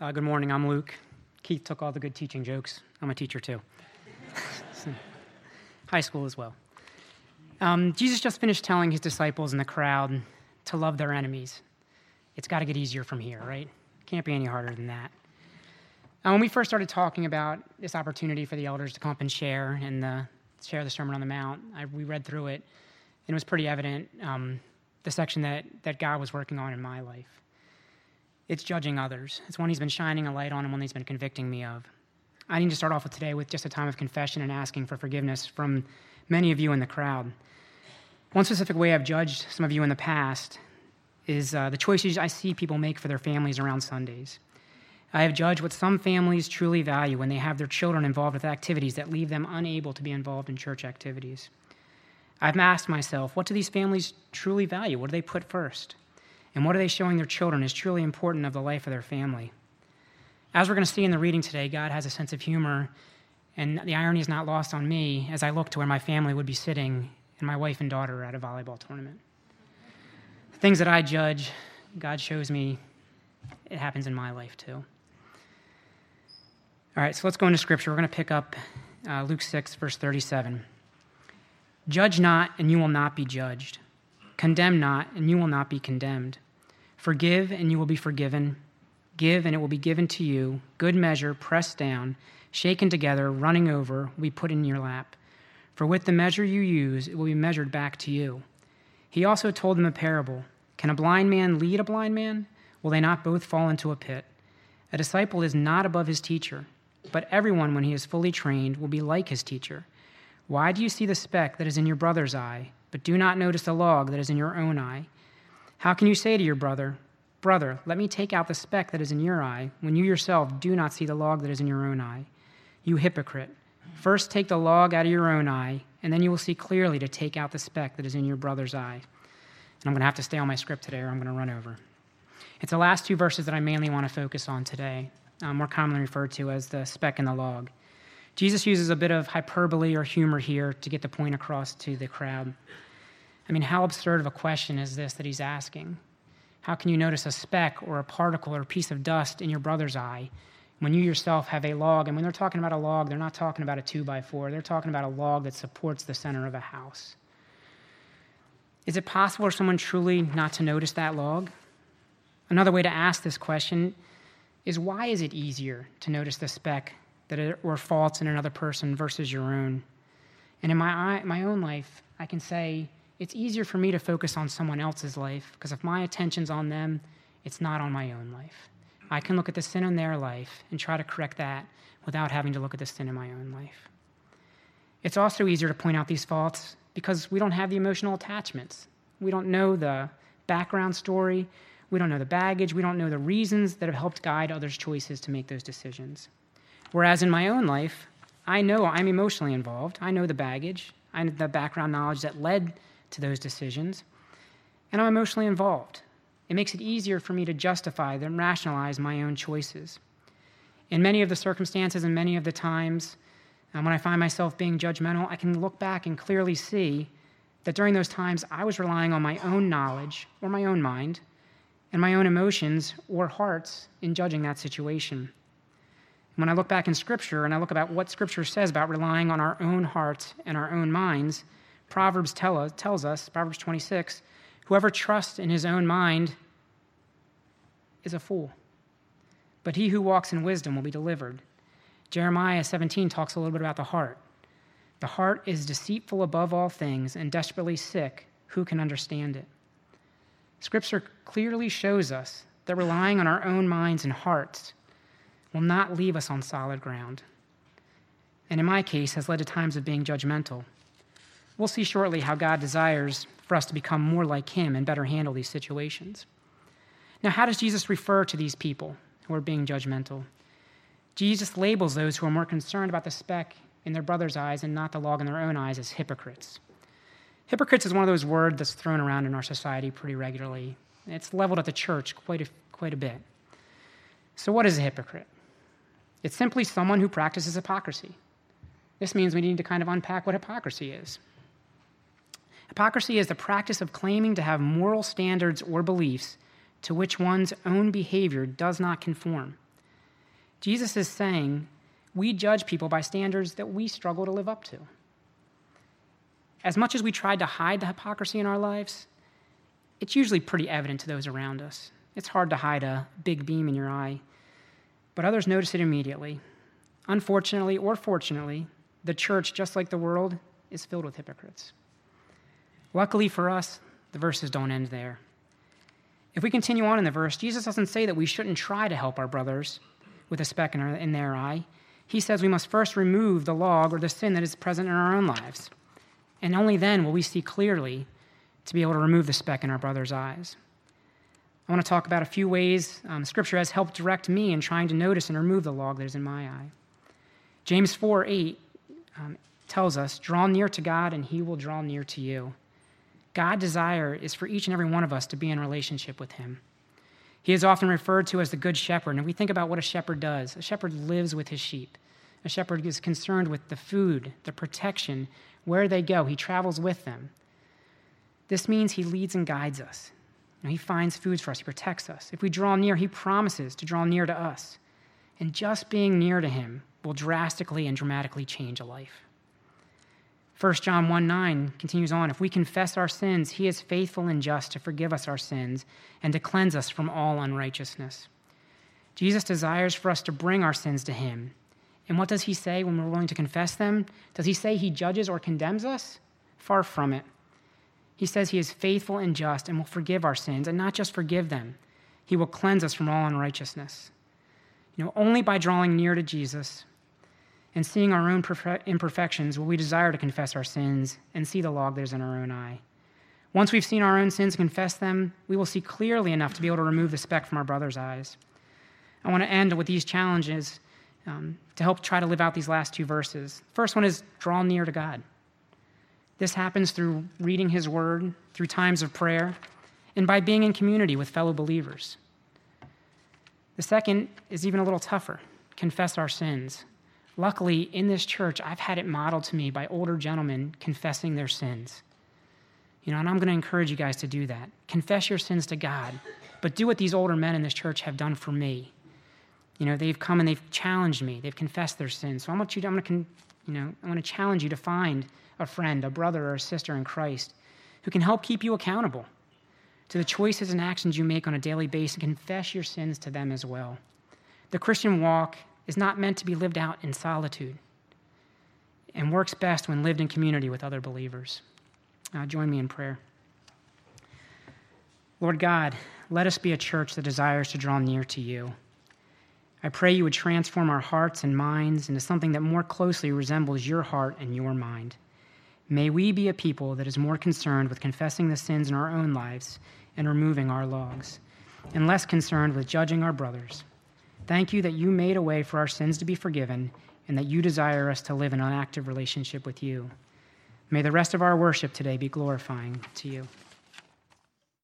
Uh, good morning, I'm Luke. Keith took all the good teaching jokes. I'm a teacher too. High school as well. Um, Jesus just finished telling his disciples in the crowd to love their enemies. It's got to get easier from here, right? Can't be any harder than that. Uh, when we first started talking about this opportunity for the elders to come up and share and the, share the Sermon on the Mount, I, we read through it, and it was pretty evident um, the section that, that God was working on in my life. It's judging others. It's one He's been shining a light on and one He's been convicting me of. I need to start off with today with just a time of confession and asking for forgiveness from many of you in the crowd. One specific way I've judged some of you in the past is uh, the choices I see people make for their families around Sundays. I have judged what some families truly value when they have their children involved with activities that leave them unable to be involved in church activities. I've asked myself, what do these families truly value? What do they put first? And what are they showing their children is truly important of the life of their family. As we're going to see in the reading today, God has a sense of humor, and the irony is not lost on me as I look to where my family would be sitting and my wife and daughter at a volleyball tournament. The things that I judge, God shows me it happens in my life too. All right, so let's go into scripture. We're going to pick up uh, Luke 6, verse 37. Judge not, and you will not be judged. Condemn not, and you will not be condemned. Forgive, and you will be forgiven. Give, and it will be given to you. Good measure, pressed down, shaken together, running over, be put in your lap. For with the measure you use, it will be measured back to you. He also told them a parable Can a blind man lead a blind man? Will they not both fall into a pit? A disciple is not above his teacher, but everyone, when he is fully trained, will be like his teacher. Why do you see the speck that is in your brother's eye? but do not notice the log that is in your own eye. How can you say to your brother, Brother, let me take out the speck that is in your eye, when you yourself do not see the log that is in your own eye? You hypocrite. First take the log out of your own eye, and then you will see clearly to take out the speck that is in your brother's eye. And I'm going to have to stay on my script today, or I'm going to run over. It's the last two verses that I mainly want to focus on today, uh, more commonly referred to as the speck and the log. Jesus uses a bit of hyperbole or humor here to get the point across to the crowd. I mean, how absurd of a question is this that he's asking? How can you notice a speck or a particle or a piece of dust in your brother's eye when you yourself have a log? And when they're talking about a log, they're not talking about a two by four, they're talking about a log that supports the center of a house. Is it possible for someone truly not to notice that log? Another way to ask this question is why is it easier to notice the speck that or faults in another person versus your own. And in my, my own life, I can say it's easier for me to focus on someone else's life because if my attention's on them, it's not on my own life. I can look at the sin in their life and try to correct that without having to look at the sin in my own life. It's also easier to point out these faults because we don't have the emotional attachments. We don't know the background story. We don't know the baggage. We don't know the reasons that have helped guide others' choices to make those decisions. Whereas in my own life, I know I'm emotionally involved. I know the baggage, I the background knowledge that led to those decisions, and I'm emotionally involved. It makes it easier for me to justify and rationalize my own choices. In many of the circumstances and many of the times um, when I find myself being judgmental, I can look back and clearly see that during those times I was relying on my own knowledge or my own mind and my own emotions or hearts in judging that situation. When I look back in Scripture and I look about what Scripture says about relying on our own hearts and our own minds, Proverbs tell us, tells us, Proverbs 26, whoever trusts in his own mind is a fool. But he who walks in wisdom will be delivered. Jeremiah 17 talks a little bit about the heart. The heart is deceitful above all things and desperately sick. Who can understand it? Scripture clearly shows us that relying on our own minds and hearts will not leave us on solid ground. And in my case, has led to times of being judgmental. We'll see shortly how God desires for us to become more like Him and better handle these situations. Now, how does Jesus refer to these people who are being judgmental? Jesus labels those who are more concerned about the speck in their brother's eyes and not the log in their own eyes as hypocrites. Hypocrites is one of those words that's thrown around in our society pretty regularly. It's leveled at the church quite a, quite a bit. So, what is a hypocrite? It's simply someone who practices hypocrisy. This means we need to kind of unpack what hypocrisy is. Hypocrisy is the practice of claiming to have moral standards or beliefs to which one's own behavior does not conform. Jesus is saying we judge people by standards that we struggle to live up to. As much as we tried to hide the hypocrisy in our lives, it's usually pretty evident to those around us. It's hard to hide a big beam in your eye, but others notice it immediately. Unfortunately or fortunately, the church, just like the world, is filled with hypocrites. Luckily for us, the verses don't end there. If we continue on in the verse, Jesus doesn't say that we shouldn't try to help our brothers with a speck in, their eye. He says we must first remove the log or the sin that is present in our own lives. And only then will we see clearly to be able to remove the speck in our brother's eyes. I want to talk about a few ways um, Scripture has helped direct me in trying to notice and remove the log that is in my eye. James 4 8 um, tells us, Draw near to God, and he will draw near to you. God's desire is for each and every one of us to be in relationship with him. He is often referred to as the good shepherd. And if we think about what a shepherd does, a shepherd lives with his sheep. A shepherd is concerned with the food, the protection, where they go. He travels with them. This means he leads and guides us. Know, he finds foods for us, he protects us. If we draw near, he promises to draw near to us. And just being near to him will drastically and dramatically change a life. 1 John 1 9 continues on If we confess our sins, he is faithful and just to forgive us our sins and to cleanse us from all unrighteousness. Jesus desires for us to bring our sins to him. And what does he say when we're willing to confess them? Does he say he judges or condemns us? Far from it. He says he is faithful and just and will forgive our sins, and not just forgive them, he will cleanse us from all unrighteousness. You know, only by drawing near to Jesus and seeing our own imperfections will we desire to confess our sins and see the log that is in our own eye. Once we've seen our own sins and confess them, we will see clearly enough to be able to remove the speck from our brother's eyes. I want to end with these challenges um, to help try to live out these last two verses. First one is draw near to God. This happens through reading His Word, through times of prayer, and by being in community with fellow believers. The second is even a little tougher confess our sins. Luckily, in this church, I've had it modeled to me by older gentlemen confessing their sins. You know, and I'm going to encourage you guys to do that. Confess your sins to God, but do what these older men in this church have done for me. You know, they've come and they've challenged me. They've confessed their sins. So I want you to, I'm going to, you know, I want to challenge you to find a friend, a brother or a sister in Christ who can help keep you accountable to the choices and actions you make on a daily basis and confess your sins to them as well. The Christian walk is not meant to be lived out in solitude and works best when lived in community with other believers. Uh, join me in prayer. Lord God, let us be a church that desires to draw near to you. I pray you would transform our hearts and minds into something that more closely resembles your heart and your mind. May we be a people that is more concerned with confessing the sins in our own lives and removing our logs, and less concerned with judging our brothers. Thank you that you made a way for our sins to be forgiven and that you desire us to live in an active relationship with you. May the rest of our worship today be glorifying to you.